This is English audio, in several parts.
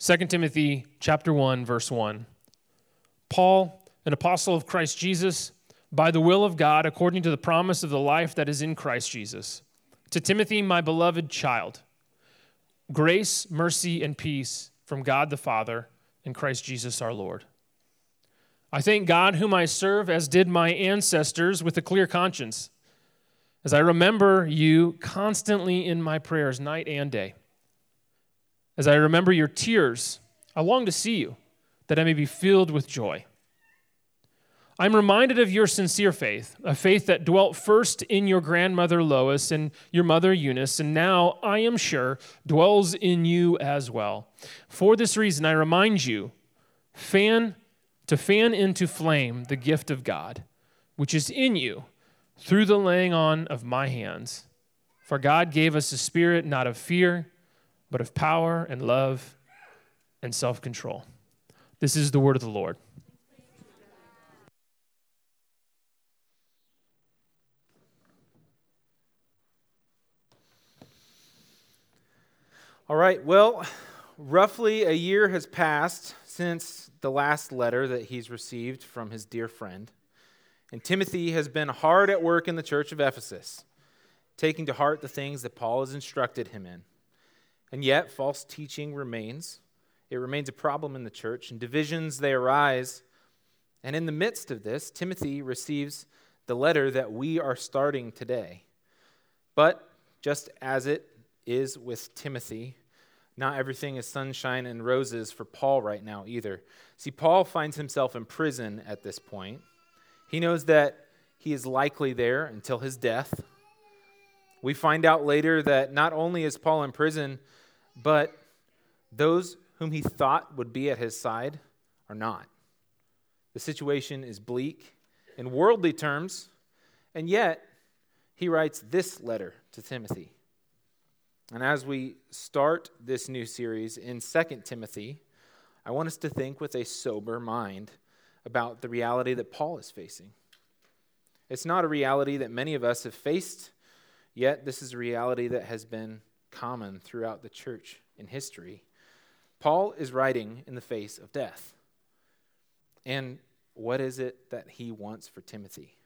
2 Timothy chapter 1 verse 1. Paul, an apostle of Christ Jesus, by the will of God according to the promise of the life that is in Christ Jesus. To Timothy, my beloved child, grace, mercy and peace from God the Father and Christ Jesus our Lord. I thank God whom I serve as did my ancestors with a clear conscience. As I remember you constantly in my prayers night and day. As I remember your tears, I long to see you, that I may be filled with joy. I'm reminded of your sincere faith, a faith that dwelt first in your grandmother Lois and your mother Eunice, and now, I am sure, dwells in you as well. For this reason, I remind you fan, to fan into flame the gift of God, which is in you through the laying on of my hands. For God gave us a spirit not of fear but of power and love and self control. This is the word of the Lord. All right, well, roughly a year has passed since the last letter that he's received from his dear friend. And Timothy has been hard at work in the church of Ephesus, taking to heart the things that Paul has instructed him in. And yet, false teaching remains. It remains a problem in the church, and divisions they arise. And in the midst of this, Timothy receives the letter that we are starting today. But just as it is with Timothy, not everything is sunshine and roses for Paul right now either. See, Paul finds himself in prison at this point. He knows that he is likely there until his death. We find out later that not only is Paul in prison, but those whom he thought would be at his side are not. The situation is bleak in worldly terms, and yet he writes this letter to Timothy. And as we start this new series in 2 Timothy, I want us to think with a sober mind about the reality that Paul is facing. It's not a reality that many of us have faced, yet, this is a reality that has been common throughout the church in history. Paul is writing in the face of death. And what is it that he wants for Timothy?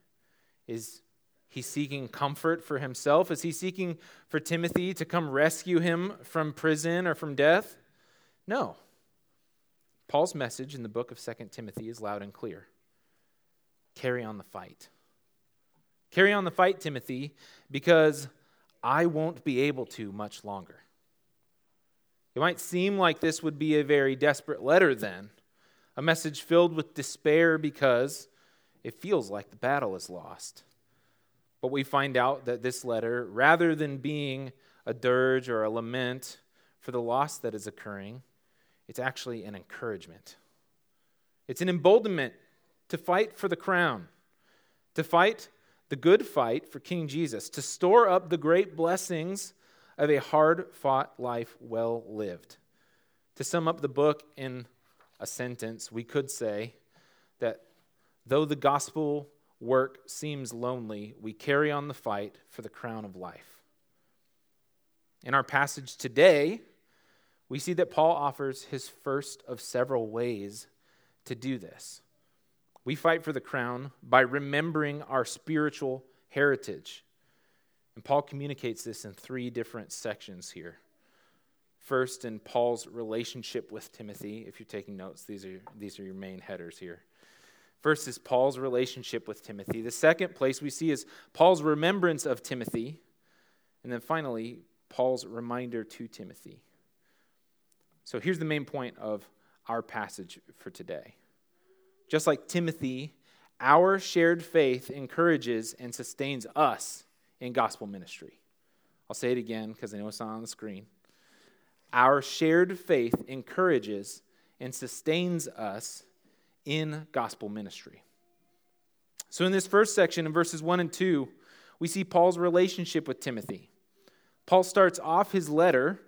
Is he seeking comfort for himself? Is he seeking for Timothy to come rescue him from prison or from death? No. Paul's message in the book of 2 Timothy is loud and clear carry on the fight. Carry on the fight, Timothy, because I won't be able to much longer. It might seem like this would be a very desperate letter then, a message filled with despair because it feels like the battle is lost. But we find out that this letter, rather than being a dirge or a lament for the loss that is occurring, it's actually an encouragement. It's an emboldenment to fight for the crown, to fight the good fight for King Jesus, to store up the great blessings of a hard fought life well lived. To sum up the book in a sentence, we could say that though the gospel work seems lonely, we carry on the fight for the crown of life. In our passage today, we see that Paul offers his first of several ways to do this. We fight for the crown by remembering our spiritual heritage. And Paul communicates this in three different sections here. First, in Paul's relationship with Timothy. If you're taking notes, these are, these are your main headers here. First is Paul's relationship with Timothy. The second place we see is Paul's remembrance of Timothy. And then finally, Paul's reminder to Timothy. So here's the main point of our passage for today. Just like Timothy, our shared faith encourages and sustains us in gospel ministry. I'll say it again because I know it's not on the screen. Our shared faith encourages and sustains us in gospel ministry. So, in this first section, in verses 1 and 2, we see Paul's relationship with Timothy. Paul starts off his letter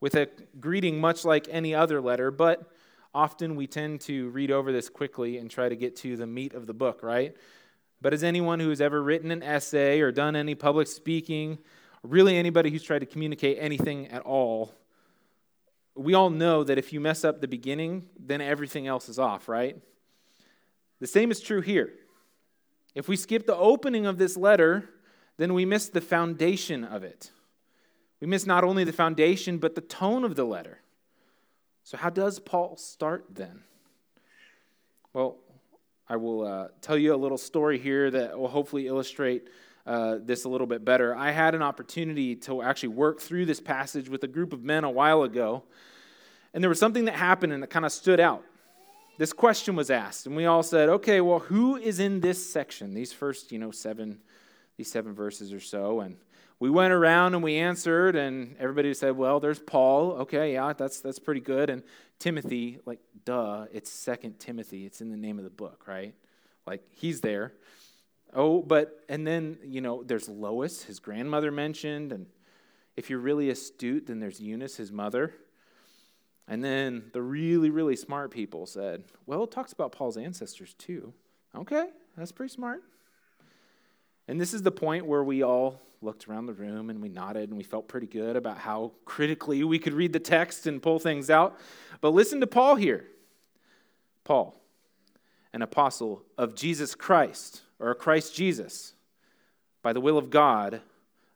with a greeting much like any other letter, but often we tend to read over this quickly and try to get to the meat of the book, right? But as anyone who has ever written an essay or done any public speaking, really anybody who's tried to communicate anything at all, we all know that if you mess up the beginning, then everything else is off, right? The same is true here. If we skip the opening of this letter, then we miss the foundation of it. We miss not only the foundation, but the tone of the letter. So, how does Paul start then? Well, I will uh, tell you a little story here that will hopefully illustrate uh, this a little bit better. I had an opportunity to actually work through this passage with a group of men a while ago, and there was something that happened and it kind of stood out. This question was asked, and we all said, "Okay, well, who is in this section? These first, you know, seven, these seven verses or so." And we went around and we answered, and everybody said, "Well, there's Paul. Okay, yeah, that's that's pretty good." And Timothy, like, duh, it's Second Timothy. It's in the name of the book, right? Like, he's there. Oh, but, and then, you know, there's Lois, his grandmother mentioned. And if you're really astute, then there's Eunice, his mother. And then the really, really smart people said, well, it talks about Paul's ancestors too. Okay, that's pretty smart. And this is the point where we all looked around the room and we nodded and we felt pretty good about how critically we could read the text and pull things out. But listen to Paul here. Paul, an apostle of Jesus Christ or Christ Jesus, by the will of God,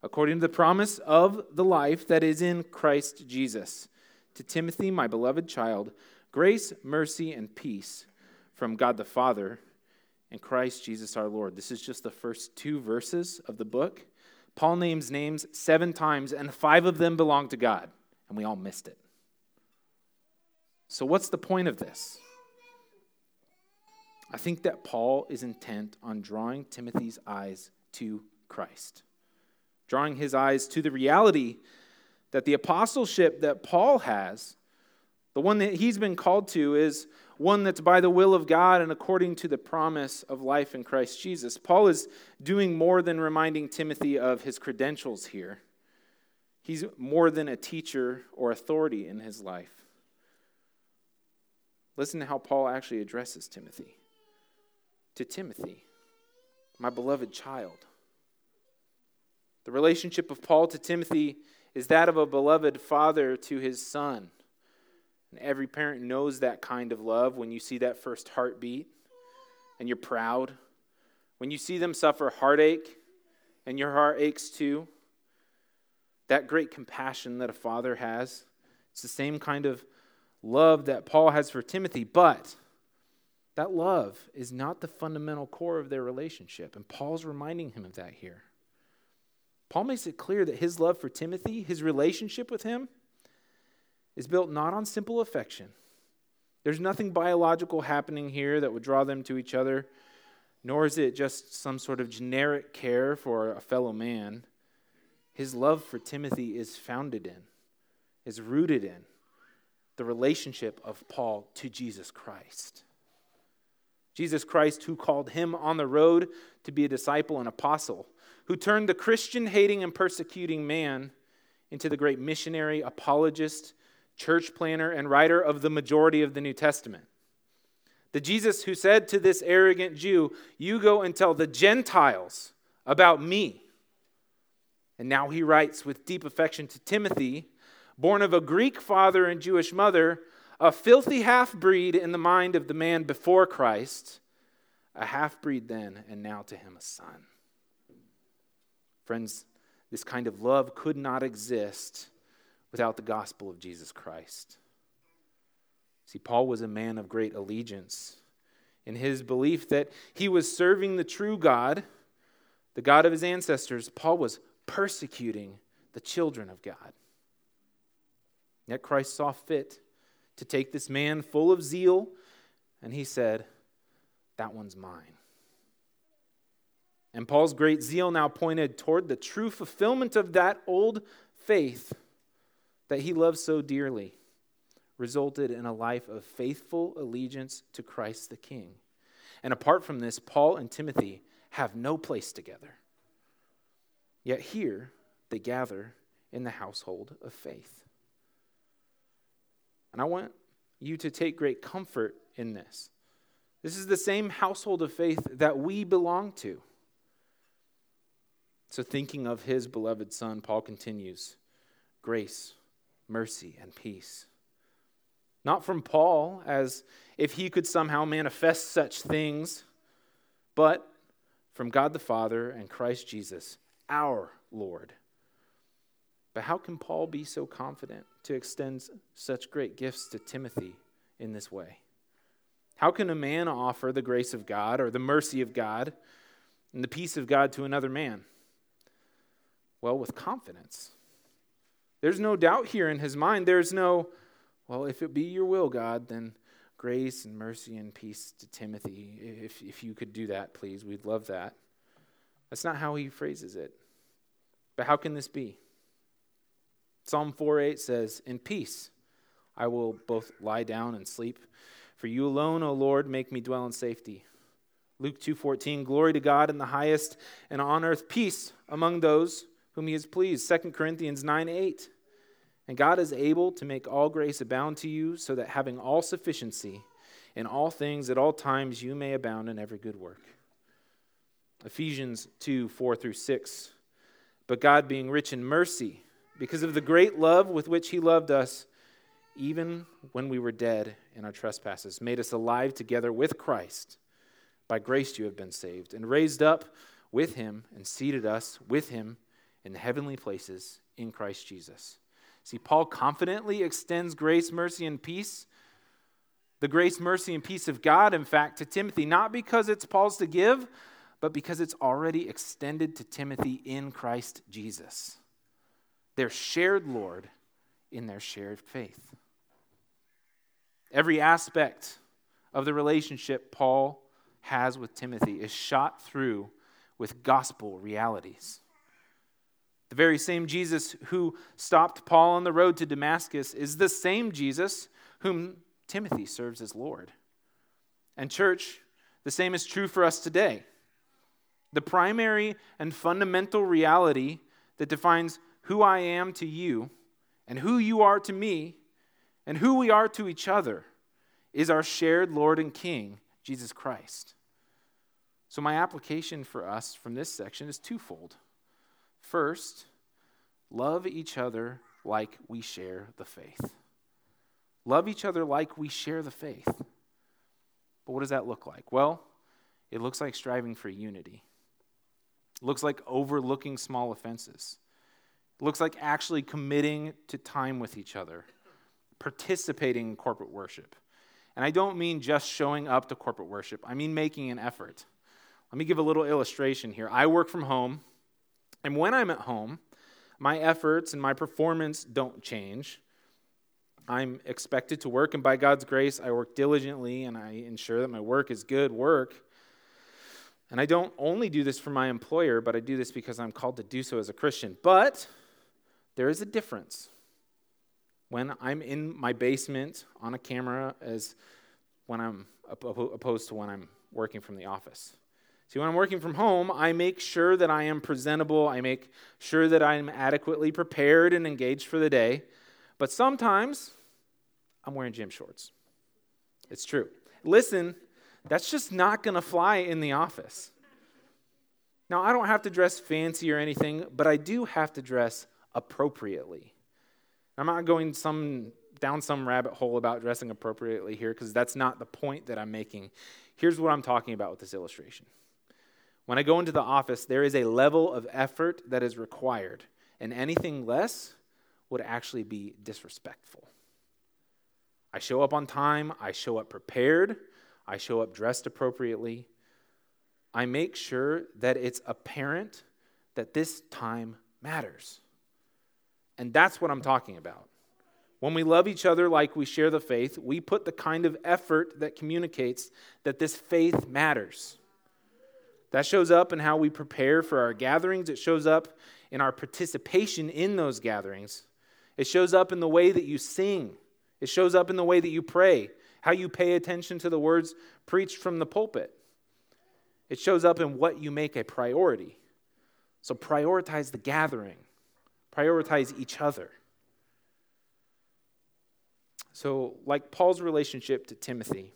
according to the promise of the life that is in Christ Jesus. To Timothy, my beloved child, grace, mercy, and peace from God the Father and Christ Jesus our Lord. This is just the first two verses of the book. Paul names names seven times, and five of them belong to God, and we all missed it. So, what's the point of this? I think that Paul is intent on drawing Timothy's eyes to Christ, drawing his eyes to the reality that the apostleship that Paul has, the one that he's been called to, is one that's by the will of God and according to the promise of life in Christ Jesus. Paul is doing more than reminding Timothy of his credentials here. He's more than a teacher or authority in his life. Listen to how Paul actually addresses Timothy to Timothy, my beloved child. The relationship of Paul to Timothy is that of a beloved father to his son. And every parent knows that kind of love when you see that first heartbeat and you're proud. When you see them suffer heartache and your heart aches too. That great compassion that a father has. It's the same kind of love that Paul has for Timothy, but that love is not the fundamental core of their relationship. And Paul's reminding him of that here. Paul makes it clear that his love for Timothy, his relationship with him, is built not on simple affection. There's nothing biological happening here that would draw them to each other, nor is it just some sort of generic care for a fellow man. His love for Timothy is founded in, is rooted in the relationship of Paul to Jesus Christ. Jesus Christ, who called him on the road to be a disciple and apostle, who turned the Christian hating and persecuting man into the great missionary, apologist, church planner, and writer of the majority of the New Testament. The Jesus who said to this arrogant Jew, You go and tell the Gentiles about me. And now he writes with deep affection to Timothy, born of a Greek father and Jewish mother, a filthy half breed in the mind of the man before Christ, a half breed then, and now to him a son. Friends, this kind of love could not exist without the gospel of Jesus Christ. See, Paul was a man of great allegiance in his belief that he was serving the true God, the God of his ancestors. Paul was persecuting the children of God. Yet Christ saw fit to take this man full of zeal, and he said, That one's mine. And Paul's great zeal now pointed toward the true fulfillment of that old faith that he loved so dearly, resulted in a life of faithful allegiance to Christ the King. And apart from this, Paul and Timothy have no place together. Yet here they gather in the household of faith. And I want you to take great comfort in this. This is the same household of faith that we belong to. So, thinking of his beloved son, Paul continues grace, mercy, and peace Not from Paul, as if he could somehow manifest such things, but from God the Father and Christ Jesus, our Lord. But how can Paul be so confident to extend such great gifts to Timothy in this way? How can a man offer the grace of God or the mercy of God and the peace of God to another man? Well, with confidence. There's no doubt here in his mind. There's no, well, if it be your will, God, then grace and mercy and peace to Timothy. If, if you could do that, please, we'd love that. That's not how he phrases it. But how can this be? Psalm 4 8 says, In peace I will both lie down and sleep. For you alone, O Lord, make me dwell in safety. Luke 2:14 Glory to God in the highest and on earth peace among those whom he has pleased. 2 Corinthians 9 8. And God is able to make all grace abound to you so that having all sufficiency in all things at all times you may abound in every good work. Ephesians 2 4 through 6. But God, being rich in mercy, because of the great love with which He loved us, even when we were dead in our trespasses, made us alive together with Christ. By grace you have been saved, and raised up with Him, and seated us with Him in the heavenly places in Christ Jesus. See, Paul confidently extends grace, mercy, and peace. The grace, mercy, and peace of God, in fact, to Timothy, not because it's Paul's to give, but because it's already extended to Timothy in Christ Jesus. Their shared Lord in their shared faith. Every aspect of the relationship Paul has with Timothy is shot through with gospel realities. The very same Jesus who stopped Paul on the road to Damascus is the same Jesus whom Timothy serves as Lord. And, church, the same is true for us today. The primary and fundamental reality that defines who I am to you and who you are to me and who we are to each other is our shared Lord and King, Jesus Christ. So, my application for us from this section is twofold. First, love each other like we share the faith. Love each other like we share the faith. But what does that look like? Well, it looks like striving for unity. It looks like overlooking small offenses. It looks like actually committing to time with each other, participating in corporate worship. And I don't mean just showing up to corporate worship, I mean making an effort. Let me give a little illustration here. I work from home, and when I'm at home, my efforts and my performance don't change. I'm expected to work, and by God's grace, I work diligently and I ensure that my work is good work. And I don't only do this for my employer, but I do this because I'm called to do so as a Christian. But there is a difference when I'm in my basement on a camera as when I'm opposed to when I'm working from the office. See, when I'm working from home, I make sure that I am presentable. I make sure that I'm adequately prepared and engaged for the day. But sometimes I'm wearing gym shorts. It's true. Listen, that's just not going to fly in the office. Now, I don't have to dress fancy or anything, but I do have to dress appropriately. I'm not going some down some rabbit hole about dressing appropriately here because that's not the point that I'm making. Here's what I'm talking about with this illustration. When I go into the office, there is a level of effort that is required, and anything less would actually be disrespectful. I show up on time, I show up prepared, I show up dressed appropriately. I make sure that it's apparent that this time matters. And that's what I'm talking about. When we love each other like we share the faith, we put the kind of effort that communicates that this faith matters. That shows up in how we prepare for our gatherings, it shows up in our participation in those gatherings. It shows up in the way that you sing, it shows up in the way that you pray, how you pay attention to the words preached from the pulpit. It shows up in what you make a priority. So prioritize the gathering, prioritize each other. So, like Paul's relationship to Timothy,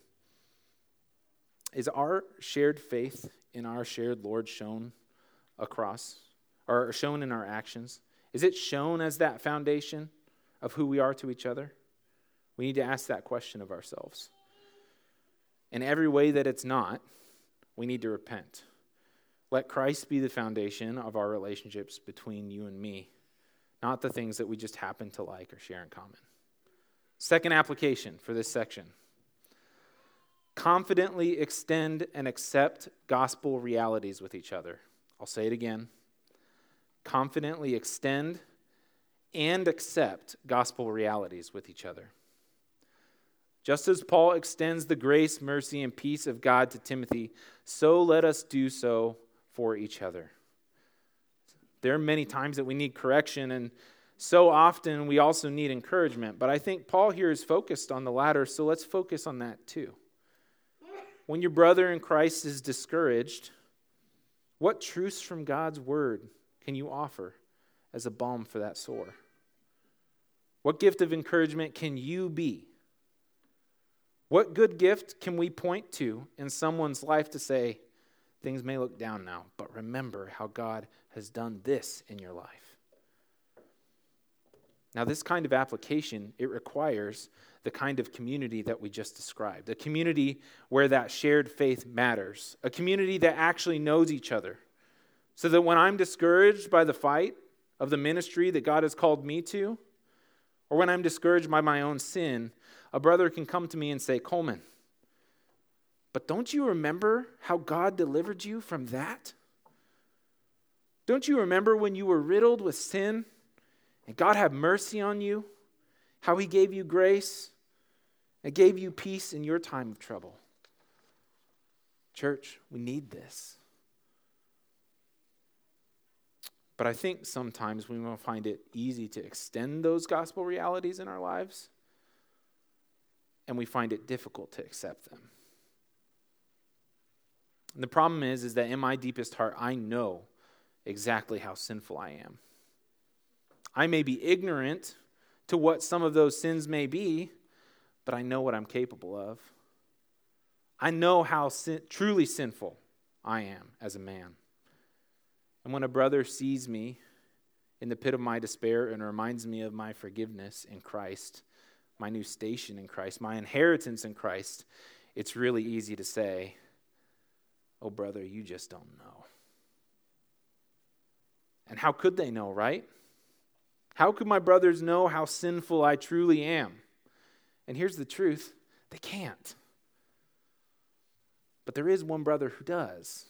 is our shared faith in our shared Lord shown across, or shown in our actions? Is it shown as that foundation of who we are to each other? We need to ask that question of ourselves. In every way that it's not, we need to repent. Let Christ be the foundation of our relationships between you and me, not the things that we just happen to like or share in common. Second application for this section confidently extend and accept gospel realities with each other. I'll say it again. Confidently extend and accept gospel realities with each other. Just as Paul extends the grace, mercy, and peace of God to Timothy, so let us do so for each other. There are many times that we need correction, and so often we also need encouragement. But I think Paul here is focused on the latter, so let's focus on that too. When your brother in Christ is discouraged, what truths from God's word can you offer as a balm for that sore? What gift of encouragement can you be? What good gift can we point to in someone's life to say, things may look down now, but remember how God has done this in your life? Now, this kind of application, it requires the kind of community that we just described a community where that shared faith matters, a community that actually knows each other. So that when I'm discouraged by the fight of the ministry that God has called me to, or when I'm discouraged by my own sin, a brother can come to me and say, Coleman, but don't you remember how God delivered you from that? Don't you remember when you were riddled with sin and God had mercy on you? How he gave you grace and gave you peace in your time of trouble? Church, we need this. But I think sometimes we will find it easy to extend those gospel realities in our lives and we find it difficult to accept them. And the problem is, is that in my deepest heart, I know exactly how sinful I am. I may be ignorant to what some of those sins may be, but I know what I'm capable of. I know how sin- truly sinful I am as a man. And when a brother sees me in the pit of my despair and reminds me of my forgiveness in Christ, my new station in Christ, my inheritance in Christ, it's really easy to say, Oh, brother, you just don't know. And how could they know, right? How could my brothers know how sinful I truly am? And here's the truth they can't. But there is one brother who does.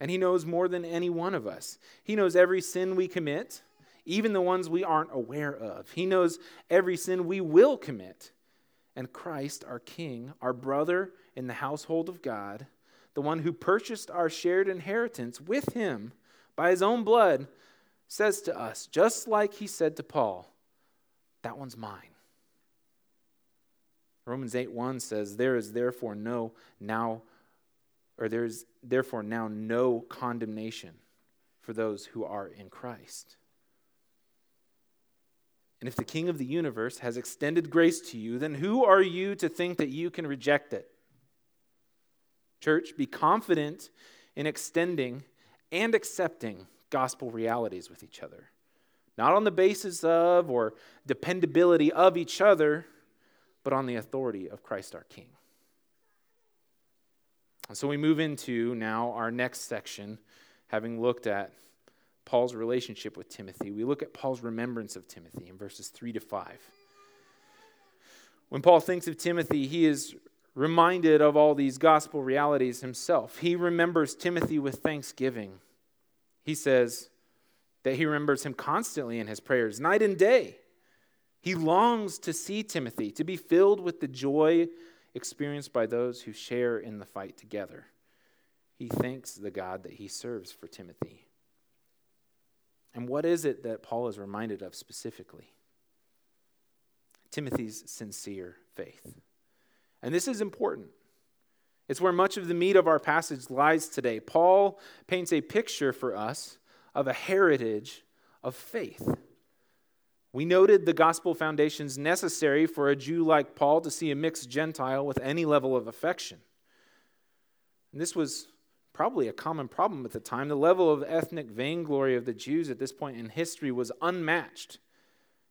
And he knows more than any one of us. He knows every sin we commit even the ones we aren't aware of. He knows every sin we will commit. And Christ, our King, our brother in the household of God, the one who purchased our shared inheritance with him by his own blood, says to us, just like he said to Paul, that one's mine. Romans 8 1 says, There is therefore no now, or there is therefore now no condemnation for those who are in Christ. And if the King of the universe has extended grace to you, then who are you to think that you can reject it? Church, be confident in extending and accepting gospel realities with each other. Not on the basis of or dependability of each other, but on the authority of Christ our King. And so we move into now our next section, having looked at Paul's relationship with Timothy, we look at Paul's remembrance of Timothy in verses 3 to 5. When Paul thinks of Timothy, he is reminded of all these gospel realities himself. He remembers Timothy with thanksgiving. He says that he remembers him constantly in his prayers, night and day. He longs to see Timothy, to be filled with the joy experienced by those who share in the fight together. He thanks the God that he serves for Timothy. And what is it that Paul is reminded of specifically? Timothy's sincere faith. And this is important. It's where much of the meat of our passage lies today. Paul paints a picture for us of a heritage of faith. We noted the gospel foundations necessary for a Jew like Paul to see a mixed Gentile with any level of affection. And this was probably a common problem at the time. The level of ethnic vainglory of the Jews at this point in history was unmatched.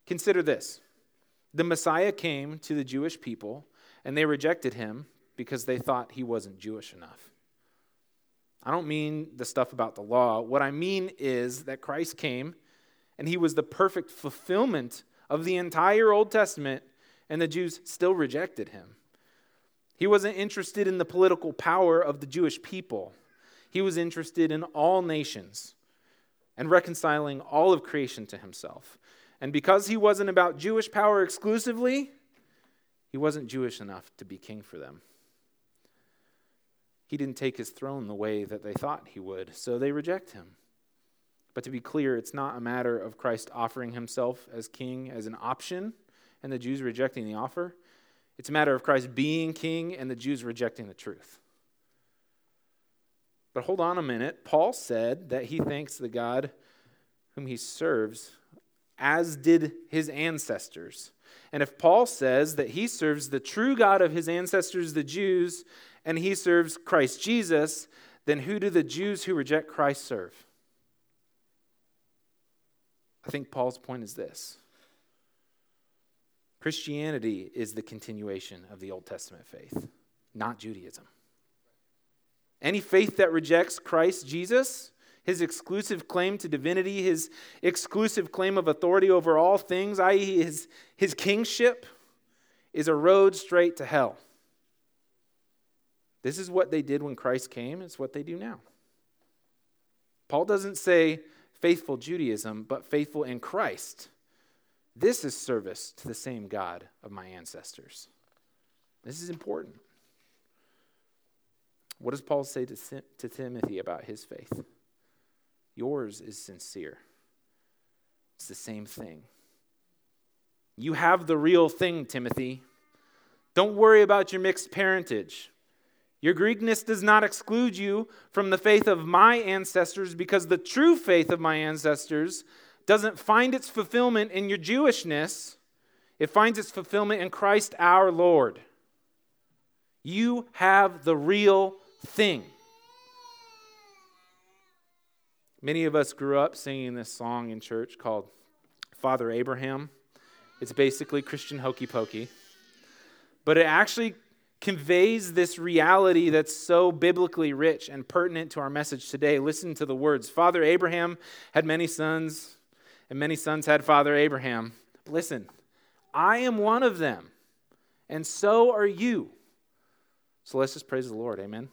Consider this The Messiah came to the Jewish people, and they rejected him because they thought he wasn't Jewish enough. I don't mean the stuff about the law. What I mean is that Christ came and he was the perfect fulfillment of the entire Old Testament, and the Jews still rejected him. He wasn't interested in the political power of the Jewish people, he was interested in all nations and reconciling all of creation to himself. And because he wasn't about Jewish power exclusively, he wasn't Jewish enough to be king for them. He didn't take his throne the way that they thought he would, so they reject him. But to be clear, it's not a matter of Christ offering himself as king as an option and the Jews rejecting the offer. It's a matter of Christ being king and the Jews rejecting the truth. But hold on a minute. Paul said that he thanks the God whom he serves, as did his ancestors. And if Paul says that he serves the true God of his ancestors, the Jews, and he serves Christ Jesus, then who do the Jews who reject Christ serve? I think Paul's point is this Christianity is the continuation of the Old Testament faith, not Judaism. Any faith that rejects Christ Jesus, his exclusive claim to divinity, his exclusive claim of authority over all things, i.e., his, his kingship, is a road straight to hell. This is what they did when Christ came, it's what they do now. Paul doesn't say, faithful Judaism, but faithful in Christ. This is service to the same God of my ancestors. This is important. What does Paul say to, to Timothy about his faith? Yours is sincere. It's the same thing. You have the real thing, Timothy. Don't worry about your mixed parentage. Your Greekness does not exclude you from the faith of my ancestors because the true faith of my ancestors doesn't find its fulfillment in your Jewishness, it finds its fulfillment in Christ our Lord. You have the real thing. Many of us grew up singing this song in church called Father Abraham. It's basically Christian hokey pokey. But it actually conveys this reality that's so biblically rich and pertinent to our message today. Listen to the words Father Abraham had many sons, and many sons had Father Abraham. Listen, I am one of them, and so are you. So let's just praise the Lord. Amen.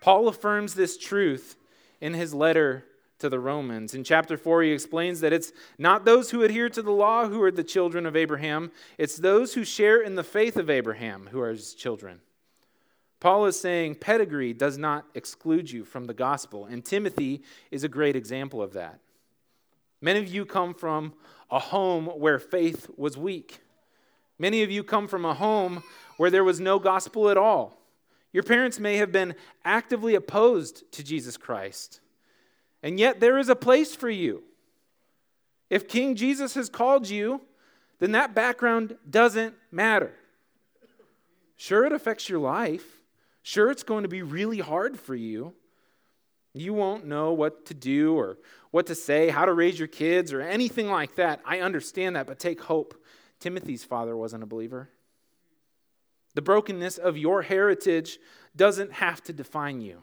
Paul affirms this truth in his letter to the Romans. In chapter 4, he explains that it's not those who adhere to the law who are the children of Abraham, it's those who share in the faith of Abraham who are his children. Paul is saying pedigree does not exclude you from the gospel, and Timothy is a great example of that. Many of you come from a home where faith was weak. Many of you come from a home where there was no gospel at all. Your parents may have been actively opposed to Jesus Christ. And yet there is a place for you. If King Jesus has called you, then that background doesn't matter. Sure, it affects your life. Sure, it's going to be really hard for you. You won't know what to do or what to say, how to raise your kids, or anything like that. I understand that, but take hope. Timothy's father wasn't a believer. The brokenness of your heritage doesn't have to define you.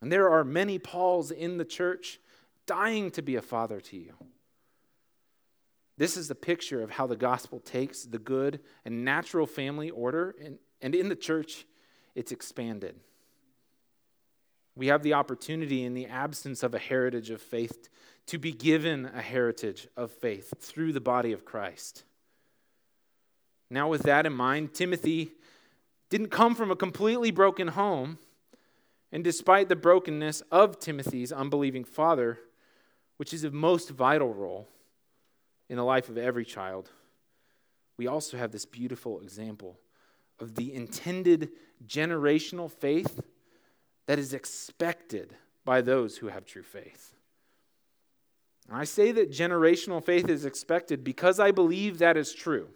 And there are many Pauls in the church dying to be a father to you. This is the picture of how the gospel takes the good and natural family order, and, and in the church, it's expanded. We have the opportunity, in the absence of a heritage of faith, to be given a heritage of faith through the body of Christ. Now, with that in mind, Timothy didn't come from a completely broken home. And despite the brokenness of Timothy's unbelieving father, which is of most vital role in the life of every child, we also have this beautiful example of the intended generational faith that is expected by those who have true faith. And I say that generational faith is expected because I believe that is true.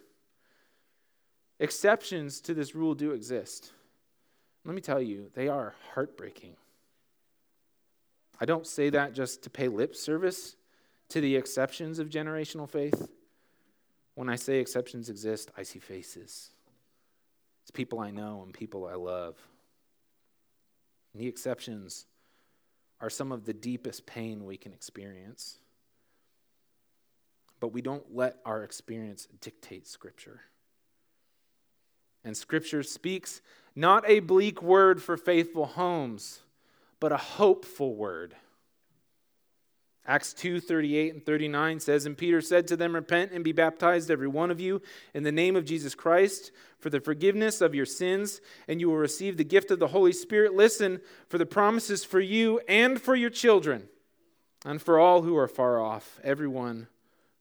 Exceptions to this rule do exist. Let me tell you, they are heartbreaking. I don't say that just to pay lip service to the exceptions of generational faith. When I say exceptions exist, I see faces. It's people I know and people I love. And the exceptions are some of the deepest pain we can experience. But we don't let our experience dictate Scripture. And Scripture speaks not a bleak word for faithful homes, but a hopeful word. Acts 2 38 and 39 says, And Peter said to them, Repent and be baptized, every one of you, in the name of Jesus Christ, for the forgiveness of your sins, and you will receive the gift of the Holy Spirit. Listen, for the promises for you and for your children, and for all who are far off, everyone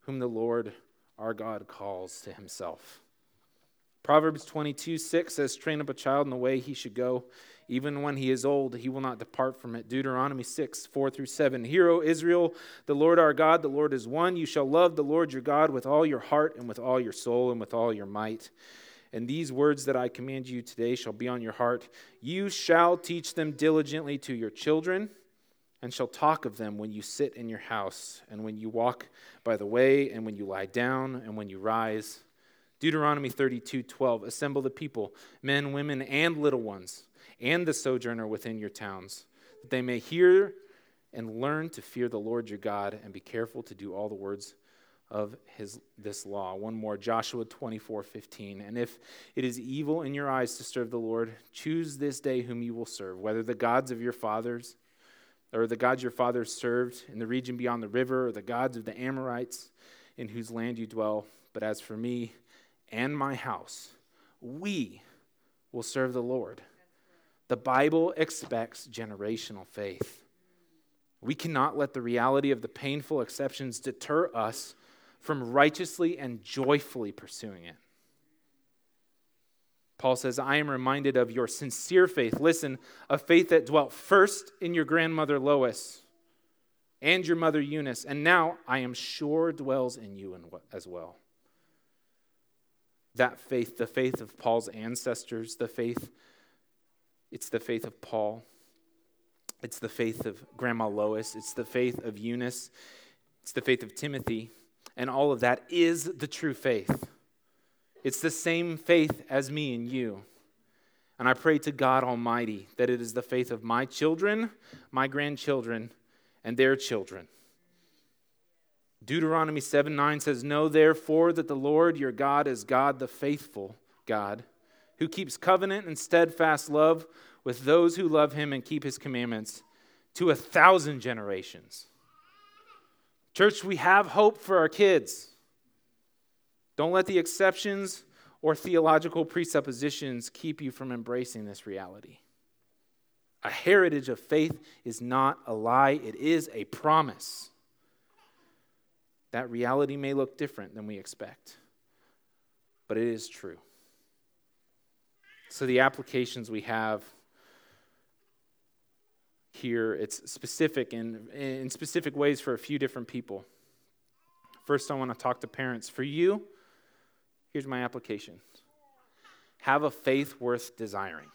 whom the Lord our God calls to himself. Proverbs 22 6 says, Train up a child in the way he should go. Even when he is old, he will not depart from it. Deuteronomy 6 4 through 7. Hear, O Israel, the Lord our God, the Lord is one. You shall love the Lord your God with all your heart and with all your soul and with all your might. And these words that I command you today shall be on your heart. You shall teach them diligently to your children, and shall talk of them when you sit in your house, and when you walk by the way, and when you lie down, and when you rise. Deuteronomy 32 12. Assemble the people, men, women, and little ones, and the sojourner within your towns, that they may hear and learn to fear the Lord your God, and be careful to do all the words of his, this law. One more, Joshua 24, 15. And if it is evil in your eyes to serve the Lord, choose this day whom you will serve, whether the gods of your fathers or the gods your fathers served in the region beyond the river, or the gods of the Amorites in whose land you dwell. But as for me and my house, we will serve the Lord. The Bible expects generational faith. We cannot let the reality of the painful exceptions deter us from righteously and joyfully pursuing it. Paul says, I am reminded of your sincere faith. Listen, a faith that dwelt first in your grandmother Lois and your mother Eunice, and now I am sure dwells in you as well. That faith, the faith of Paul's ancestors, the faith, it's the faith of Paul. It's the faith of Grandma Lois. It's the faith of Eunice. It's the faith of Timothy. And all of that is the true faith. It's the same faith as me and you. And I pray to God Almighty that it is the faith of my children, my grandchildren, and their children. Deuteronomy 7 9 says, Know therefore that the Lord your God is God, the faithful God, who keeps covenant and steadfast love with those who love him and keep his commandments to a thousand generations. Church, we have hope for our kids. Don't let the exceptions or theological presuppositions keep you from embracing this reality. A heritage of faith is not a lie, it is a promise. That reality may look different than we expect, but it is true. So, the applications we have here, it's specific in, in specific ways for a few different people. First, I want to talk to parents. For you, here's my application have a faith worth desiring.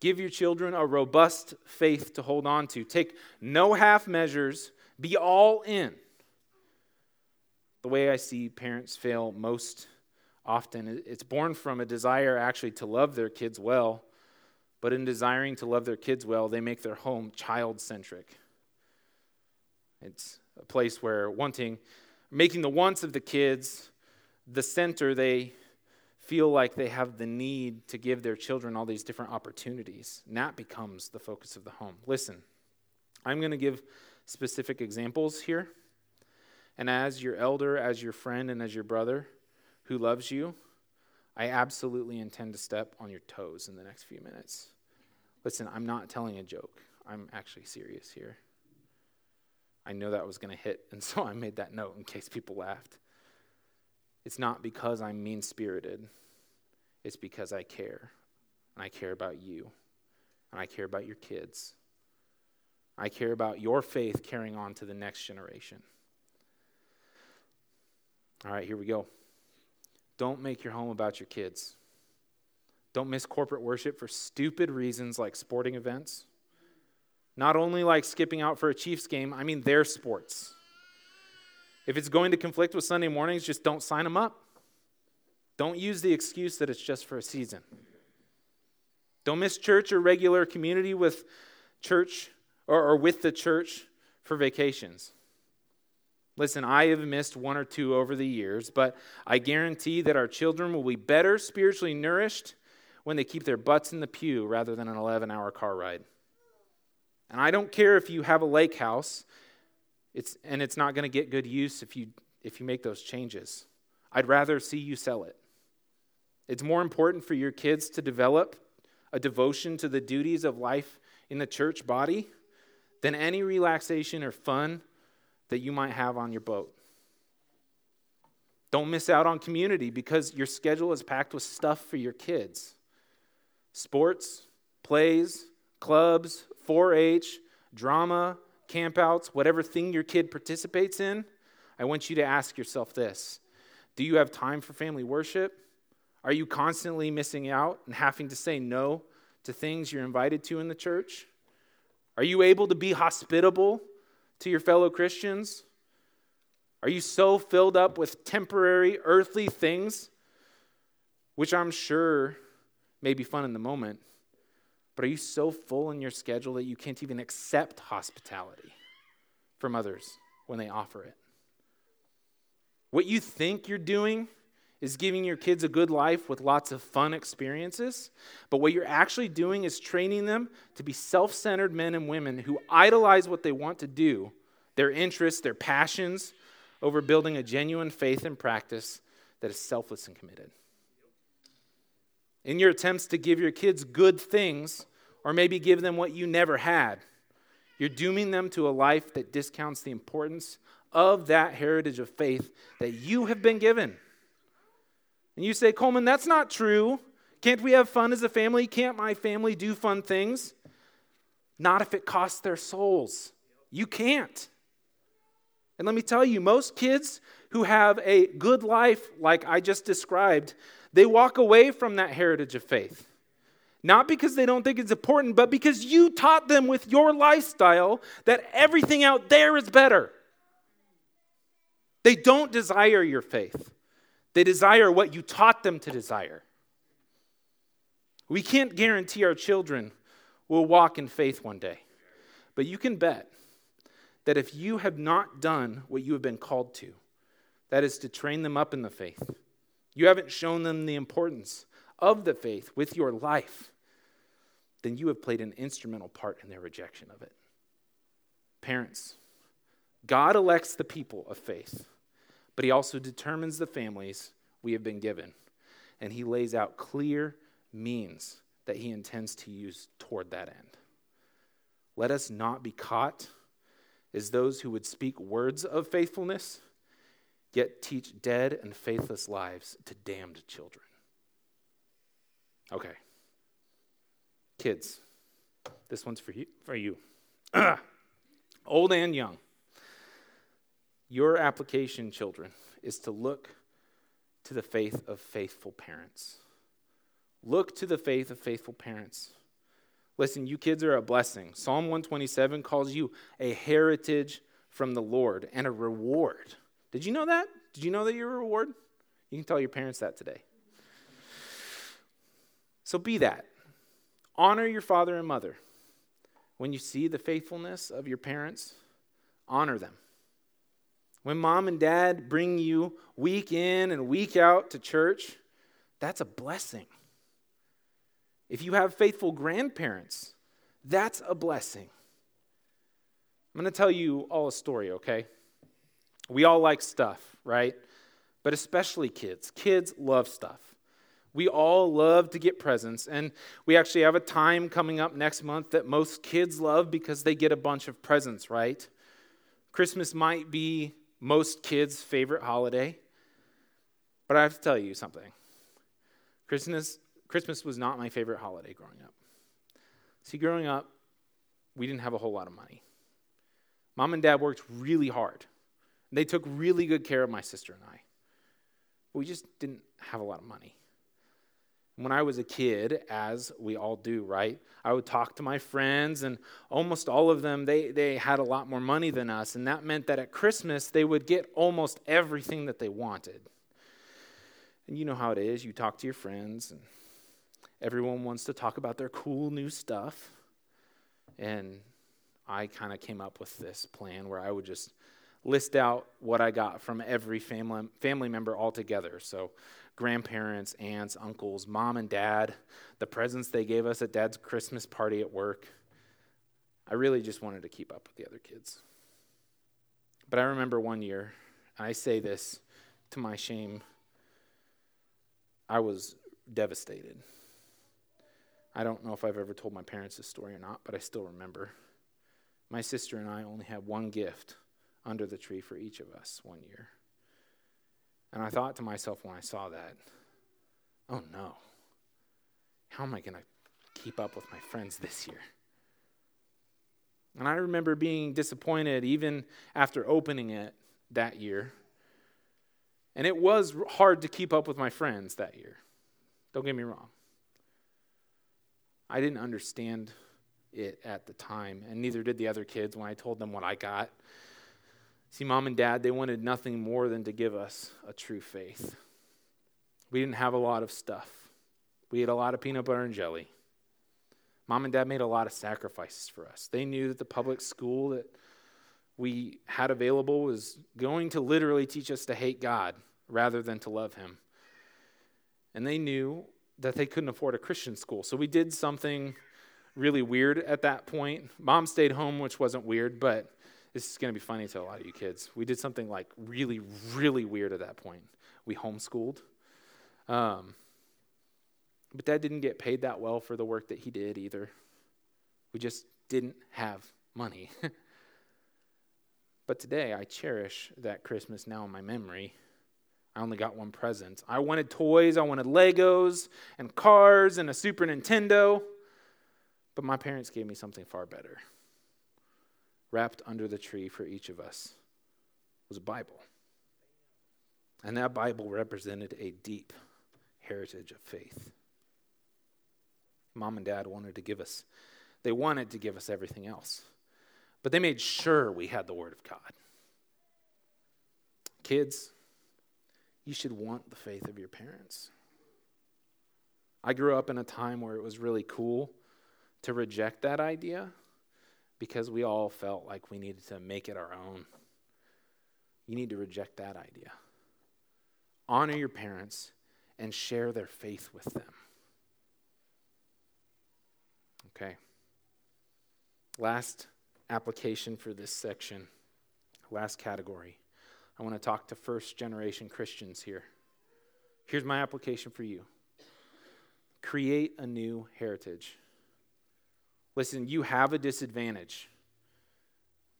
Give your children a robust faith to hold on to. Take no half measures, be all in. The way I see parents fail most often, it's born from a desire actually to love their kids well but in desiring to love their kids well, they make their home child centric. It's a place where wanting, making the wants of the kids the center, they feel like they have the need to give their children all these different opportunities. And that becomes the focus of the home. Listen, I'm going to give specific examples here. And as your elder, as your friend, and as your brother who loves you, I absolutely intend to step on your toes in the next few minutes. Listen, I'm not telling a joke. I'm actually serious here. I know that was going to hit, and so I made that note in case people laughed. It's not because I'm mean spirited, it's because I care. And I care about you, and I care about your kids. I care about your faith carrying on to the next generation. All right, here we go. Don't make your home about your kids. Don't miss corporate worship for stupid reasons like sporting events. Not only like skipping out for a Chiefs game, I mean their sports. If it's going to conflict with Sunday mornings, just don't sign them up. Don't use the excuse that it's just for a season. Don't miss church or regular community with church or, or with the church for vacations. Listen, I have missed one or two over the years, but I guarantee that our children will be better spiritually nourished when they keep their butts in the pew rather than an 11 hour car ride. And I don't care if you have a lake house, it's, and it's not going to get good use if you, if you make those changes. I'd rather see you sell it. It's more important for your kids to develop a devotion to the duties of life in the church body than any relaxation or fun that you might have on your boat. Don't miss out on community because your schedule is packed with stuff for your kids sports, plays, clubs, 4 H, drama, campouts, whatever thing your kid participates in. I want you to ask yourself this Do you have time for family worship? Are you constantly missing out and having to say no to things you're invited to in the church? Are you able to be hospitable to your fellow Christians? Are you so filled up with temporary earthly things, which I'm sure may be fun in the moment, but are you so full in your schedule that you can't even accept hospitality from others when they offer it? What you think you're doing is giving your kids a good life with lots of fun experiences. But what you're actually doing is training them to be self centered men and women who idolize what they want to do, their interests, their passions, over building a genuine faith and practice that is selfless and committed. In your attempts to give your kids good things, or maybe give them what you never had, you're dooming them to a life that discounts the importance of that heritage of faith that you have been given. And you say, Coleman, that's not true. Can't we have fun as a family? Can't my family do fun things? Not if it costs their souls. You can't. And let me tell you, most kids who have a good life, like I just described, they walk away from that heritage of faith. Not because they don't think it's important, but because you taught them with your lifestyle that everything out there is better. They don't desire your faith. They desire what you taught them to desire. We can't guarantee our children will walk in faith one day, but you can bet that if you have not done what you have been called to, that is to train them up in the faith, you haven't shown them the importance of the faith with your life, then you have played an instrumental part in their rejection of it. Parents, God elects the people of faith but he also determines the families we have been given. And he lays out clear means that he intends to use toward that end. Let us not be caught as those who would speak words of faithfulness, yet teach dead and faithless lives to damned children. Okay. Kids, this one's for you. For you. Old and young. Your application, children, is to look to the faith of faithful parents. Look to the faith of faithful parents. Listen, you kids are a blessing. Psalm 127 calls you a heritage from the Lord and a reward. Did you know that? Did you know that you're a reward? You can tell your parents that today. So be that. Honor your father and mother. When you see the faithfulness of your parents, honor them. When mom and dad bring you week in and week out to church, that's a blessing. If you have faithful grandparents, that's a blessing. I'm going to tell you all a story, okay? We all like stuff, right? But especially kids. Kids love stuff. We all love to get presents, and we actually have a time coming up next month that most kids love because they get a bunch of presents, right? Christmas might be most kids' favorite holiday. But I have to tell you something. Christmas, Christmas was not my favorite holiday growing up. See, growing up, we didn't have a whole lot of money. Mom and dad worked really hard. They took really good care of my sister and I. But we just didn't have a lot of money. When I was a kid, as we all do, right? I would talk to my friends, and almost all of them, they, they had a lot more money than us. And that meant that at Christmas, they would get almost everything that they wanted. And you know how it is. You talk to your friends, and everyone wants to talk about their cool new stuff. And I kind of came up with this plan where I would just list out what I got from every family, family member altogether. So, grandparents, aunts, uncles, mom and dad, the presents they gave us at dad's Christmas party at work. I really just wanted to keep up with the other kids. But I remember one year, I say this to my shame, I was devastated. I don't know if I've ever told my parents this story or not, but I still remember. My sister and I only had one gift under the tree for each of us one year. And I thought to myself when I saw that, oh no, how am I going to keep up with my friends this year? And I remember being disappointed even after opening it that year. And it was hard to keep up with my friends that year. Don't get me wrong. I didn't understand it at the time, and neither did the other kids when I told them what I got. See, mom and dad, they wanted nothing more than to give us a true faith. We didn't have a lot of stuff, we had a lot of peanut butter and jelly. Mom and dad made a lot of sacrifices for us. They knew that the public school that we had available was going to literally teach us to hate God rather than to love Him. And they knew that they couldn't afford a Christian school. So we did something really weird at that point. Mom stayed home, which wasn't weird, but this is going to be funny to a lot of you kids. We did something like really, really weird at that point. We homeschooled. Um, but dad didn't get paid that well for the work that he did either. We just didn't have money. but today I cherish that Christmas now in my memory. I only got one present. I wanted toys, I wanted Legos and cars and a Super Nintendo. But my parents gave me something far better wrapped under the tree for each of us was a Bible. And that Bible represented a deep heritage of faith. Mom and dad wanted to give us, they wanted to give us everything else, but they made sure we had the Word of God. Kids, you should want the faith of your parents. I grew up in a time where it was really cool to reject that idea because we all felt like we needed to make it our own. You need to reject that idea. Honor your parents and share their faith with them. Okay. Last application for this section, last category. I want to talk to first generation Christians here. Here's my application for you create a new heritage. Listen, you have a disadvantage.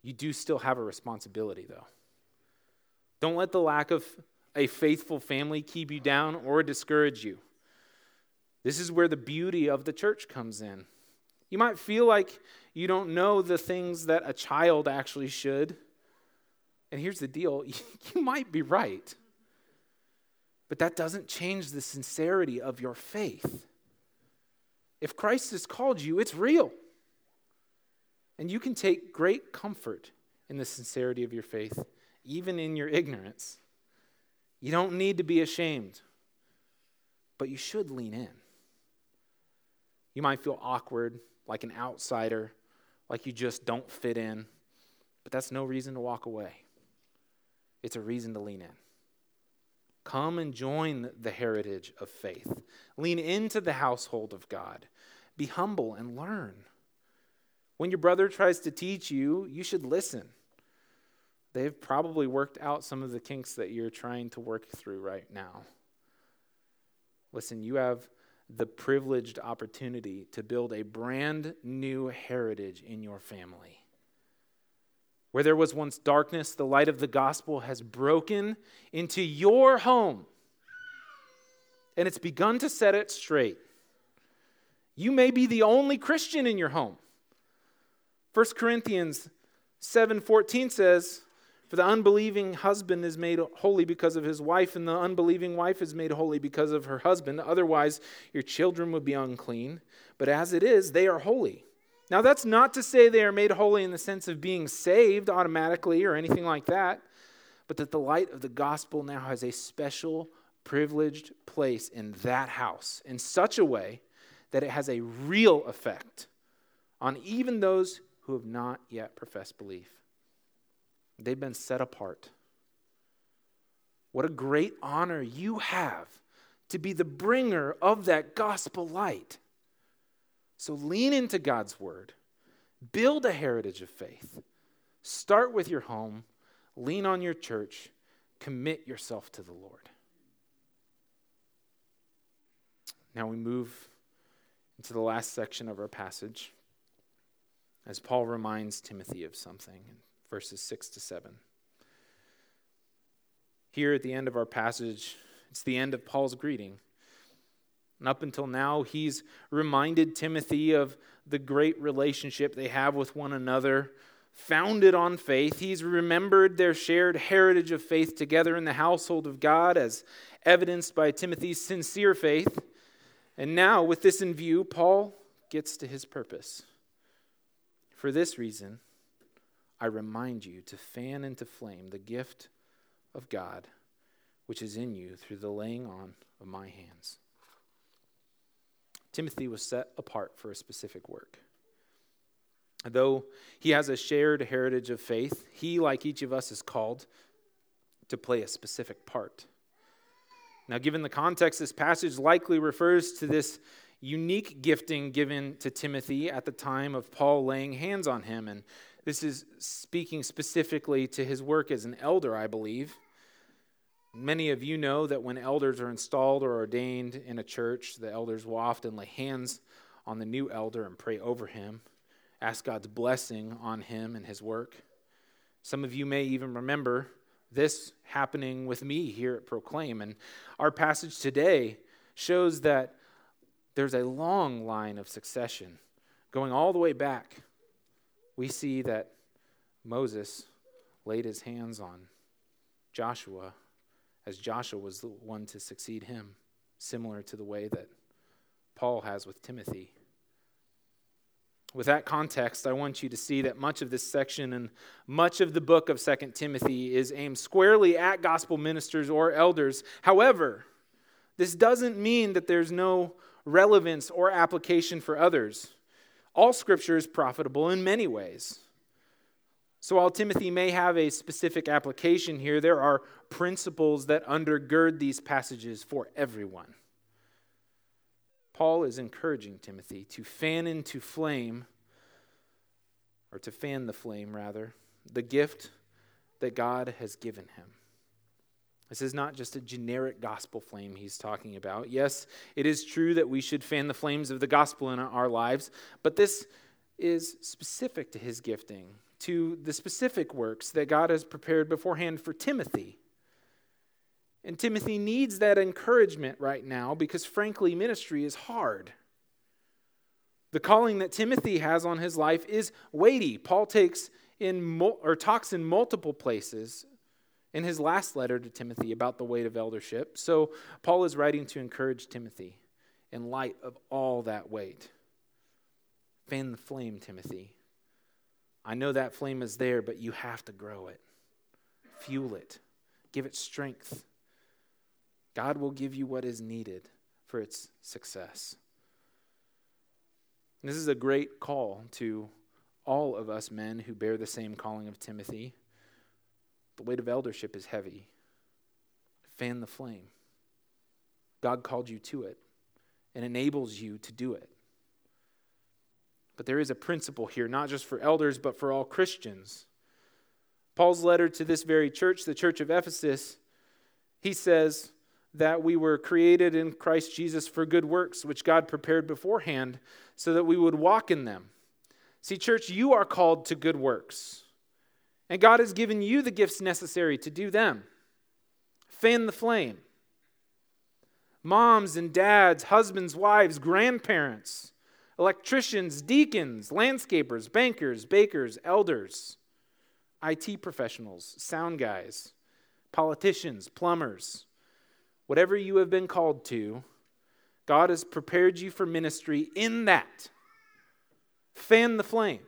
You do still have a responsibility, though. Don't let the lack of a faithful family keep you down or discourage you. This is where the beauty of the church comes in. You might feel like you don't know the things that a child actually should. And here's the deal you might be right. But that doesn't change the sincerity of your faith. If Christ has called you, it's real. And you can take great comfort in the sincerity of your faith, even in your ignorance. You don't need to be ashamed, but you should lean in. You might feel awkward, like an outsider, like you just don't fit in, but that's no reason to walk away. It's a reason to lean in. Come and join the heritage of faith. Lean into the household of God. Be humble and learn. When your brother tries to teach you, you should listen. They've probably worked out some of the kinks that you're trying to work through right now. Listen, you have the privileged opportunity to build a brand new heritage in your family. Where there was once darkness, the light of the gospel has broken into your home and it's begun to set it straight. You may be the only Christian in your home. 1 Corinthians 7:14 says, For the unbelieving husband is made holy because of his wife, and the unbelieving wife is made holy because of her husband. Otherwise, your children would be unclean. But as it is, they are holy. Now, that's not to say they are made holy in the sense of being saved automatically or anything like that, but that the light of the gospel now has a special, privileged place in that house in such a way that it has a real effect on even those who have not yet professed belief. They've been set apart. What a great honor you have to be the bringer of that gospel light. So lean into God's word, build a heritage of faith. Start with your home, lean on your church, commit yourself to the Lord. Now we move into the last section of our passage as Paul reminds Timothy of something in verses 6 to 7. Here at the end of our passage, it's the end of Paul's greeting. And up until now, he's reminded Timothy of the great relationship they have with one another, founded on faith. He's remembered their shared heritage of faith together in the household of God, as evidenced by Timothy's sincere faith. And now, with this in view, Paul gets to his purpose. For this reason, I remind you to fan into flame the gift of God which is in you through the laying on of my hands. Timothy was set apart for a specific work. Though he has a shared heritage of faith, he, like each of us, is called to play a specific part. Now, given the context, this passage likely refers to this unique gifting given to Timothy at the time of Paul laying hands on him. And this is speaking specifically to his work as an elder, I believe. Many of you know that when elders are installed or ordained in a church, the elders will often lay hands on the new elder and pray over him, ask God's blessing on him and his work. Some of you may even remember this happening with me here at Proclaim. And our passage today shows that there's a long line of succession going all the way back. We see that Moses laid his hands on Joshua as Joshua was the one to succeed him, similar to the way that Paul has with Timothy. With that context, I want you to see that much of this section and much of the book of 2 Timothy is aimed squarely at gospel ministers or elders. However, this doesn't mean that there's no relevance or application for others. All scripture is profitable in many ways. So while Timothy may have a specific application here, there are principles that undergird these passages for everyone. Paul is encouraging Timothy to fan into flame, or to fan the flame, rather, the gift that God has given him. This is not just a generic gospel flame he's talking about. Yes, it is true that we should fan the flames of the gospel in our lives, but this is specific to his gifting to the specific works that God has prepared beforehand for Timothy. And Timothy needs that encouragement right now because, frankly, ministry is hard. The calling that Timothy has on his life is weighty. Paul takes in or talks in multiple places in his last letter to Timothy about the weight of eldership. So Paul is writing to encourage Timothy in light of all that weight. Fan the flame, Timothy. I know that flame is there, but you have to grow it, fuel it, give it strength. God will give you what is needed for its success. this is a great call to all of us men who bear the same calling of Timothy. The weight of eldership is heavy. Fan the flame. God called you to it and enables you to do it. But there is a principle here, not just for elders, but for all Christians. Paul's letter to this very church, the church of Ephesus, he says that we were created in Christ Jesus for good works, which God prepared beforehand so that we would walk in them. See, church, you are called to good works, and God has given you the gifts necessary to do them. Fan the flame. Moms and dads, husbands, wives, grandparents, electricians, deacons, landscapers, bankers, bakers, elders. IT professionals, sound guys, politicians, plumbers, whatever you have been called to, God has prepared you for ministry in that. Fan the flame.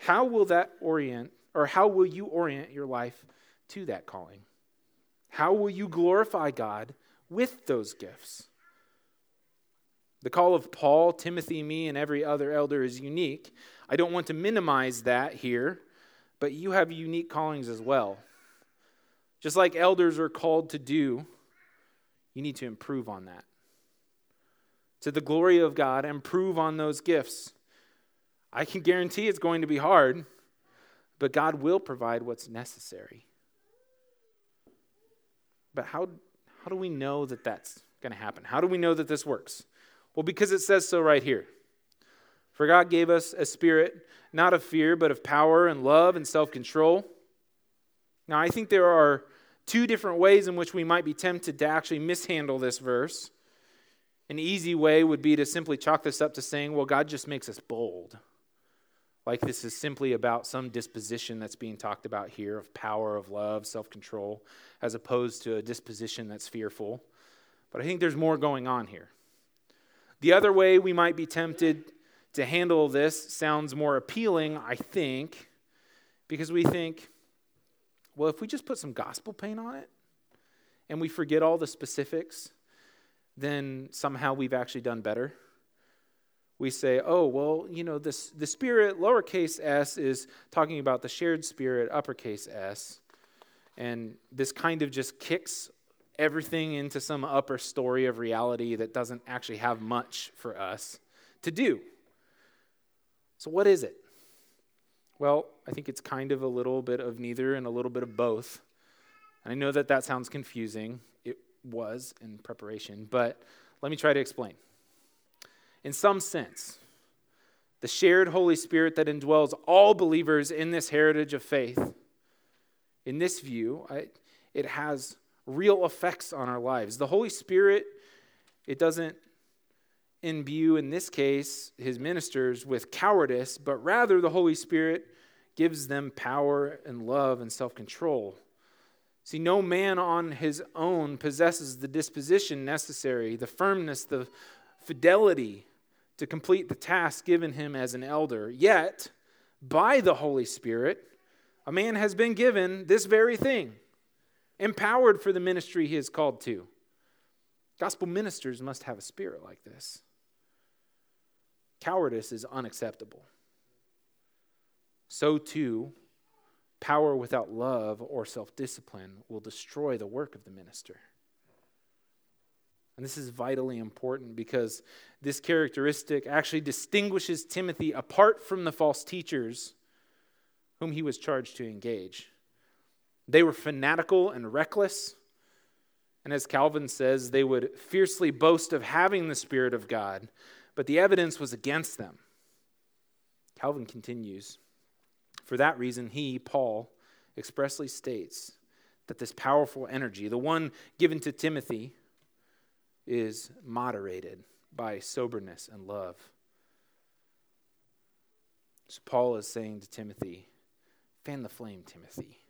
How will that orient, or how will you orient your life to that calling? How will you glorify God with those gifts? The call of Paul, Timothy, me, and every other elder is unique. I don't want to minimize that here, but you have unique callings as well. Just like elders are called to do, you need to improve on that. To the glory of God, improve on those gifts. I can guarantee it's going to be hard, but God will provide what's necessary. But how, how do we know that that's going to happen? How do we know that this works? Well, because it says so right here. For God gave us a spirit not of fear, but of power and love and self control. Now, I think there are two different ways in which we might be tempted to actually mishandle this verse. An easy way would be to simply chalk this up to saying, well, God just makes us bold. Like this is simply about some disposition that's being talked about here of power, of love, self control, as opposed to a disposition that's fearful. But I think there's more going on here. The other way we might be tempted to handle this sounds more appealing, I think, because we think, well, if we just put some gospel paint on it and we forget all the specifics, then somehow we've actually done better. We say, oh, well, you know, this, the spirit, lowercase s, is talking about the shared spirit, uppercase s. And this kind of just kicks everything into some upper story of reality that doesn't actually have much for us to do. So, what is it? Well, I think it's kind of a little bit of neither and a little bit of both. And I know that that sounds confusing. It was in preparation, but let me try to explain. In some sense, the shared Holy Spirit that indwells all believers in this heritage of faith, in this view, it has real effects on our lives. The Holy Spirit, it doesn't imbue, in this case, his ministers with cowardice, but rather the Holy Spirit gives them power and love and self control. See, no man on his own possesses the disposition necessary, the firmness, the fidelity to complete the task given him as an elder. Yet, by the Holy Spirit, a man has been given this very thing empowered for the ministry he is called to. Gospel ministers must have a spirit like this. Cowardice is unacceptable. So, too, power without love or self discipline will destroy the work of the minister. And this is vitally important because this characteristic actually distinguishes Timothy apart from the false teachers whom he was charged to engage. They were fanatical and reckless. And as Calvin says, they would fiercely boast of having the Spirit of God, but the evidence was against them. Calvin continues For that reason, he, Paul, expressly states that this powerful energy, the one given to Timothy, is moderated by soberness and love. So Paul is saying to Timothy, fan the flame, Timothy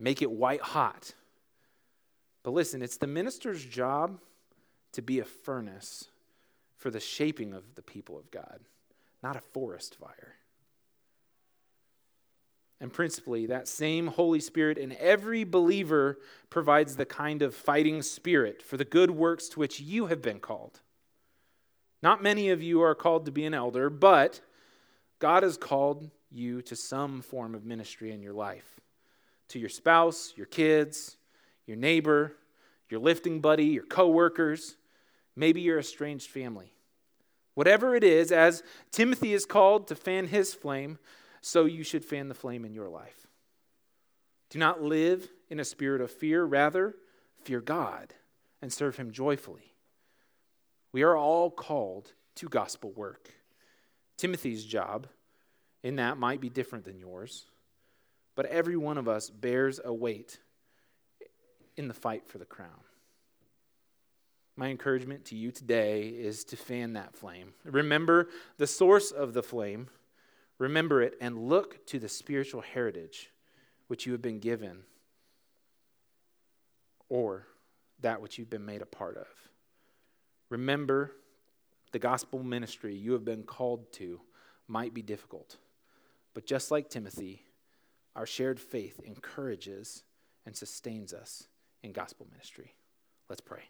make it white hot. But listen, it's the minister's job to be a furnace for the shaping of the people of God, not a forest fire. And principally, that same Holy Spirit in every believer provides the kind of fighting spirit for the good works to which you have been called. Not many of you are called to be an elder, but God has called you to some form of ministry in your life to your spouse, your kids, your neighbor, your lifting buddy, your coworkers, maybe your estranged family. Whatever it is, as Timothy is called to fan his flame, so you should fan the flame in your life. Do not live in a spirit of fear, rather, fear God and serve him joyfully. We are all called to gospel work. Timothy's job in that might be different than yours but every one of us bears a weight in the fight for the crown. My encouragement to you today is to fan that flame. Remember the source of the flame. Remember it and look to the spiritual heritage which you have been given or that which you've been made a part of. Remember the gospel ministry you have been called to might be difficult, but just like Timothy, our shared faith encourages and sustains us in gospel ministry. Let's pray.